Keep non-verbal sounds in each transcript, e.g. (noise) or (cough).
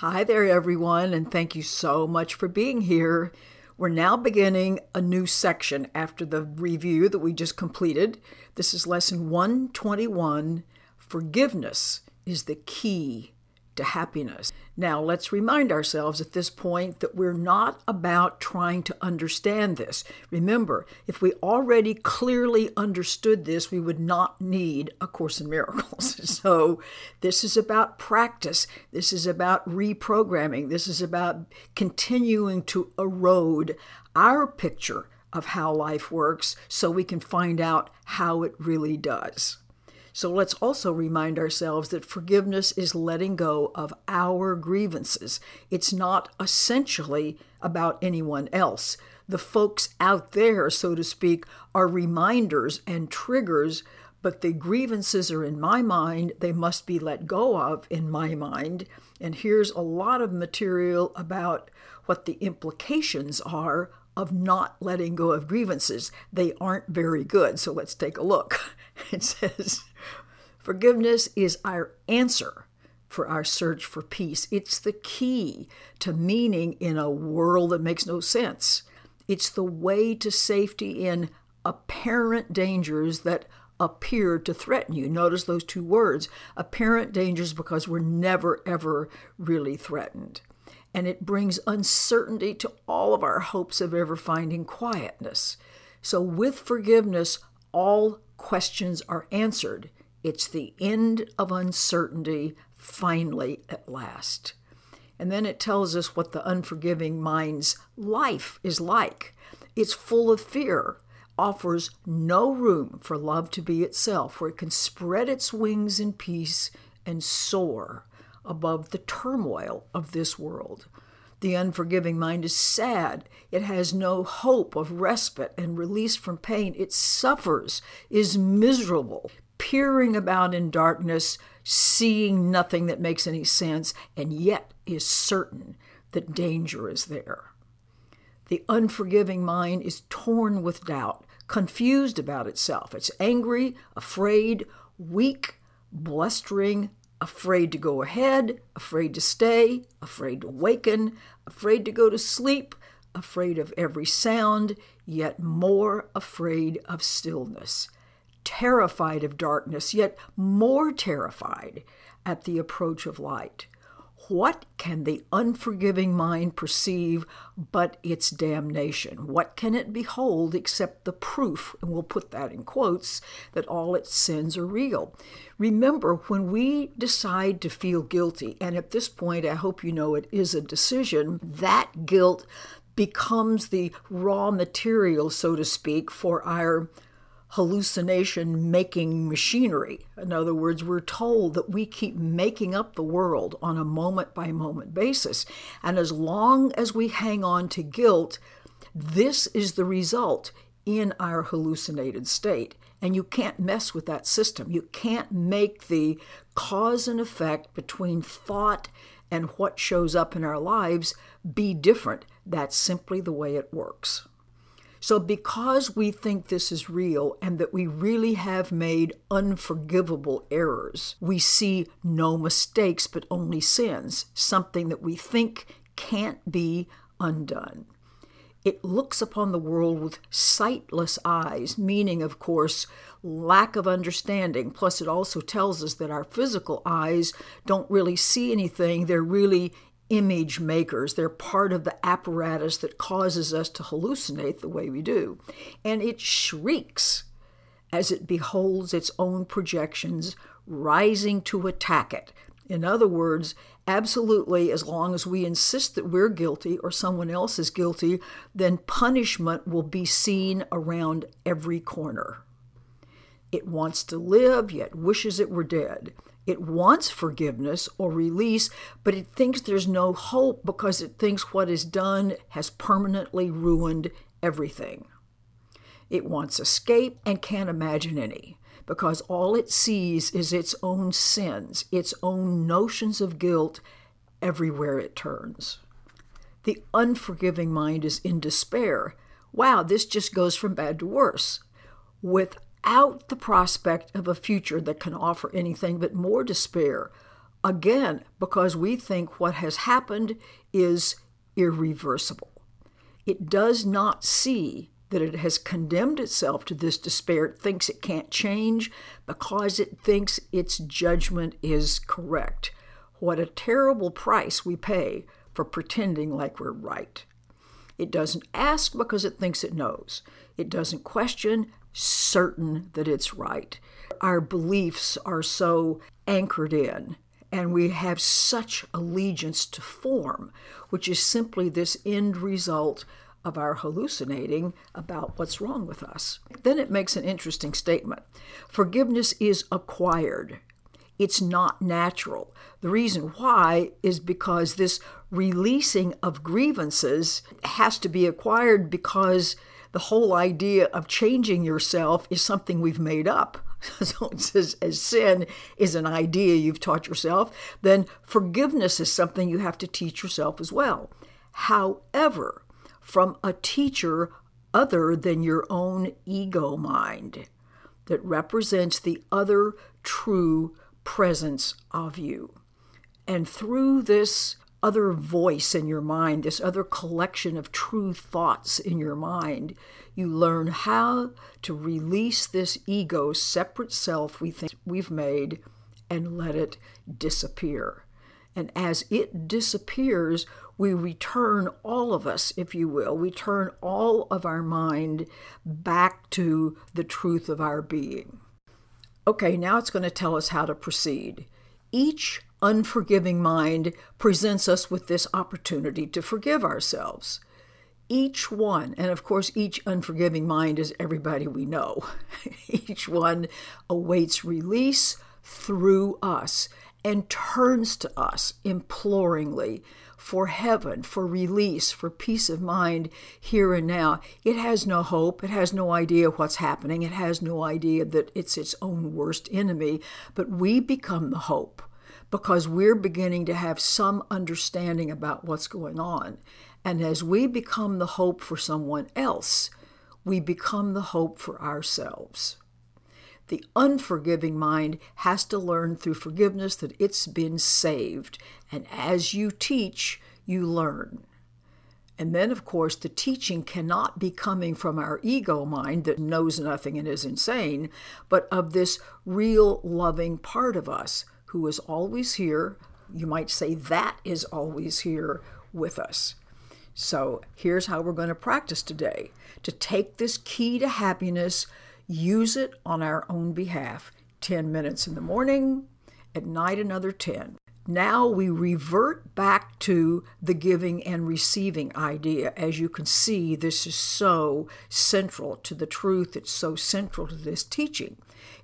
Hi there, everyone, and thank you so much for being here. We're now beginning a new section after the review that we just completed. This is lesson 121 Forgiveness is the key to happiness. Now, let's remind ourselves at this point that we're not about trying to understand this. Remember, if we already clearly understood this, we would not need A Course in Miracles. (laughs) so, this is about practice. This is about reprogramming. This is about continuing to erode our picture of how life works so we can find out how it really does. So let's also remind ourselves that forgiveness is letting go of our grievances. It's not essentially about anyone else. The folks out there, so to speak, are reminders and triggers, but the grievances are in my mind. They must be let go of in my mind. And here's a lot of material about what the implications are of not letting go of grievances. They aren't very good. So let's take a look. (laughs) It says, Forgiveness is our answer for our search for peace. It's the key to meaning in a world that makes no sense. It's the way to safety in apparent dangers that appear to threaten you. Notice those two words apparent dangers because we're never, ever really threatened. And it brings uncertainty to all of our hopes of ever finding quietness. So, with forgiveness, all questions are answered. It's the end of uncertainty, finally, at last. And then it tells us what the unforgiving mind's life is like. It's full of fear, offers no room for love to be itself, where it can spread its wings in peace and soar above the turmoil of this world. The unforgiving mind is sad. It has no hope of respite and release from pain. It suffers, is miserable, peering about in darkness, seeing nothing that makes any sense, and yet is certain that danger is there. The unforgiving mind is torn with doubt, confused about itself. It's angry, afraid, weak, blustering, afraid to go ahead, afraid to stay, afraid to waken, afraid to go to sleep, afraid of every sound, yet more afraid of stillness terrified of darkness, yet more terrified at the approach of light. What can the unforgiving mind perceive but its damnation? What can it behold except the proof, and we'll put that in quotes, that all its sins are real? Remember, when we decide to feel guilty, and at this point I hope you know it is a decision, that guilt becomes the raw material, so to speak, for our hallucination making machinery. In other words, we're told that we keep making up the world on a moment by moment basis. And as long as we hang on to guilt, this is the result in our hallucinated state. And you can't mess with that system. You can't make the cause and effect between thought and what shows up in our lives be different. That's simply the way it works. So, because we think this is real and that we really have made unforgivable errors, we see no mistakes but only sins, something that we think can't be undone. It looks upon the world with sightless eyes, meaning, of course, lack of understanding. Plus, it also tells us that our physical eyes don't really see anything, they're really image makers. They're part of the apparatus that causes us to hallucinate the way we do. And it shrieks as it beholds its own projections rising to attack it. In other words, absolutely, as long as we insist that we're guilty or someone else is guilty, then punishment will be seen around every corner. It wants to live, yet wishes it were dead. It wants forgiveness or release, but it thinks there's no hope because it thinks what is done has permanently ruined everything. It wants escape and can't imagine any because all it sees is its own sins, its own notions of guilt everywhere it turns. The unforgiving mind is in despair. Wow, this just goes from bad to worse. With without the prospect of a future that can offer anything but more despair, Again, because we think what has happened is irreversible. It does not see that it has condemned itself to this despair. It thinks it can't change because it thinks its judgment is correct. What a terrible price we pay for pretending like we're right. It doesn't ask because it thinks it knows. It doesn't question, certain that it's right. Our beliefs are so anchored in, and we have such allegiance to form, which is simply this end result of our hallucinating about what's wrong with us. Then it makes an interesting statement Forgiveness is acquired. It's not natural. The reason why is because this releasing of grievances has to be acquired because the whole idea of changing yourself is something we've made up. (laughs) So it says, as sin is an idea you've taught yourself, then forgiveness is something you have to teach yourself as well. However, from a teacher other than your own ego mind that represents the other true presence of you. And through this other voice in your mind, this other collection of true thoughts in your mind, you learn how to release this ego, separate self we think we've made, and let it disappear. And as it disappears, we return all of us, if you will, we turn all of our mind back to the truth of our being. Okay, now it's going to tell us how to proceed. Each unforgiving mind presents us with this opportunity to forgive ourselves. Each one, and of course, each unforgiving mind is everybody we know, (laughs) each one awaits release through us and turns to us imploringly for heaven, for release, for peace of mind here and now. It has no hope. It has no idea what's happening. It has no idea that it's its own worst enemy. But we become the hope because we're beginning to have some understanding about what's going on. And as we become the hope for someone else, we become the hope for ourselves. The unforgiving mind has to learn through forgiveness that it's been saved. And as you teach, you learn. And then, of course, the teaching cannot be coming from our ego mind that knows nothing and is insane, but of this real loving part of us who is always here. You might say that is always here with us. So here's how we're going to practice today to take this key to happiness, use it on our own behalf. 10 minutes in the morning, at night, another 10. Now we revert back to the giving and receiving idea. As you can see, this is so central to the truth, it's so central to this teaching.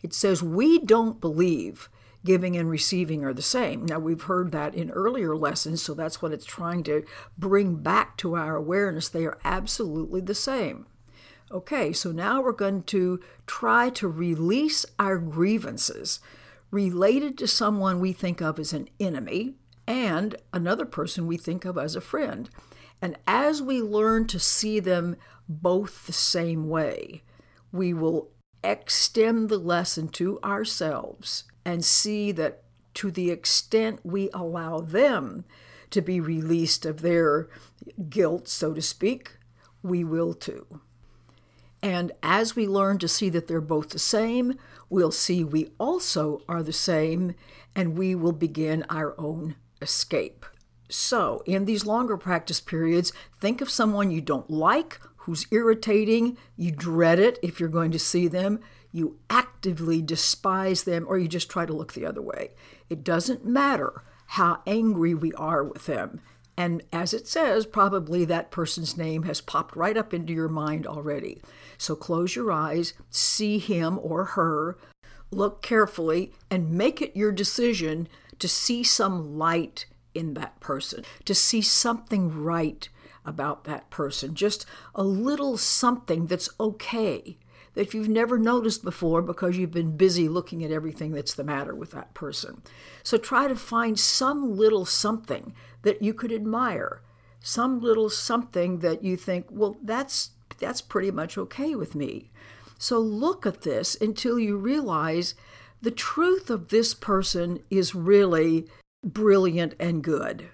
It says, We don't believe giving and receiving are the same. Now, we've heard that in earlier lessons, so that's what it's trying to bring back to our awareness. They are absolutely the same. Okay, so now we're going to try to release our grievances related to someone we think of as an enemy and another person we think of as a friend. And as we learn to see them both the same way, we will extend the lesson to ourselves and see that to the extent we allow them to be released of their guilt, so to speak, we will too. And as we learn to see that they're both the same, we'll see we also are the same, and we will begin our own escape. So, in these longer practice periods, think of someone you don't like, who's irritating, you dread it if you're going to see them, you actively despise them, or you just try to look the other way. It doesn't matter how angry we are with them. And as it says, probably that person's name has popped right up into your mind already. So close your eyes, see him or her, look carefully, and make it your decision to see some light in that person, to see something right about that person, just a little something that's okay that you've never noticed before because you've been busy looking at everything that's the matter with that person. So try to find some little something that you could admire, some little something that you think, well, that's that's pretty much okay with me. So look at this until you realize the truth of this person is really brilliant and good.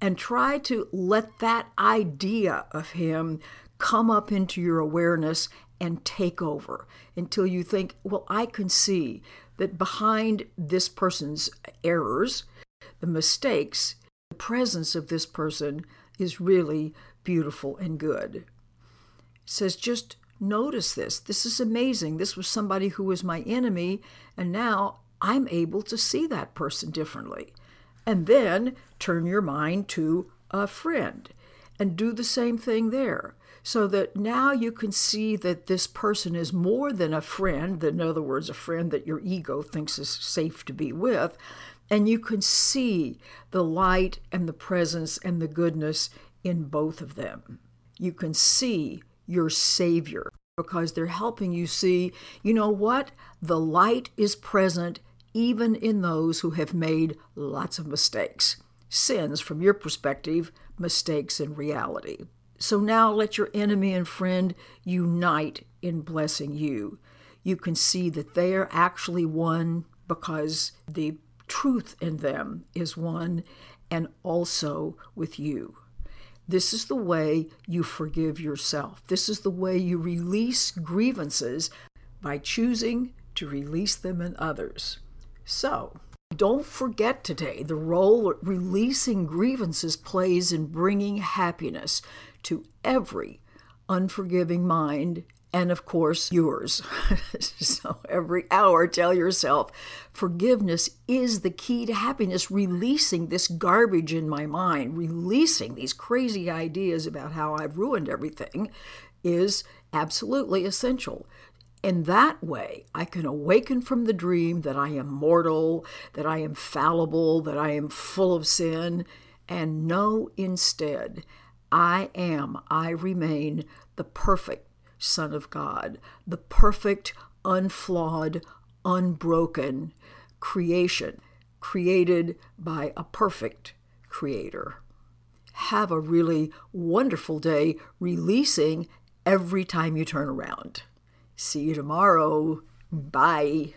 And try to let that idea of him come up into your awareness and take over until you think, well, I can see that behind this person's errors, the mistakes, the presence of this person is really beautiful and good. It says, just notice this. This is amazing. This was somebody who was my enemy, and now I'm able to see that person differently. And then turn your mind to a friend and do the same thing there. So that now you can see that this person is more than a friend, in other words, a friend that your ego thinks is safe to be with. And you can see the light and the presence and the goodness in both of them. You can see your Savior because they're helping you see, you know what? The light is present even in those who have made lots of mistakes. Sins, from your perspective, mistakes in reality. So now let your enemy and friend unite in blessing you. You can see that they are actually one because the truth in them is one and also with you. This is the way you forgive yourself. This is the way you release grievances by choosing to release them in others. So, don't forget today the role releasing grievances plays in bringing happiness to every unforgiving mind and of course yours. (laughs) so every hour tell yourself forgiveness is the key to happiness, releasing this garbage in my mind, releasing these crazy ideas about how I've ruined everything is absolutely essential. In that way, I can awaken from the dream that I am mortal, that I am fallible, that I am full of sin, and know instead I am, I remain the perfect Son of God, the perfect, unflawed, unbroken creation created by a perfect creator. Have a really wonderful day releasing every time you turn around. See you tomorrow. Bye.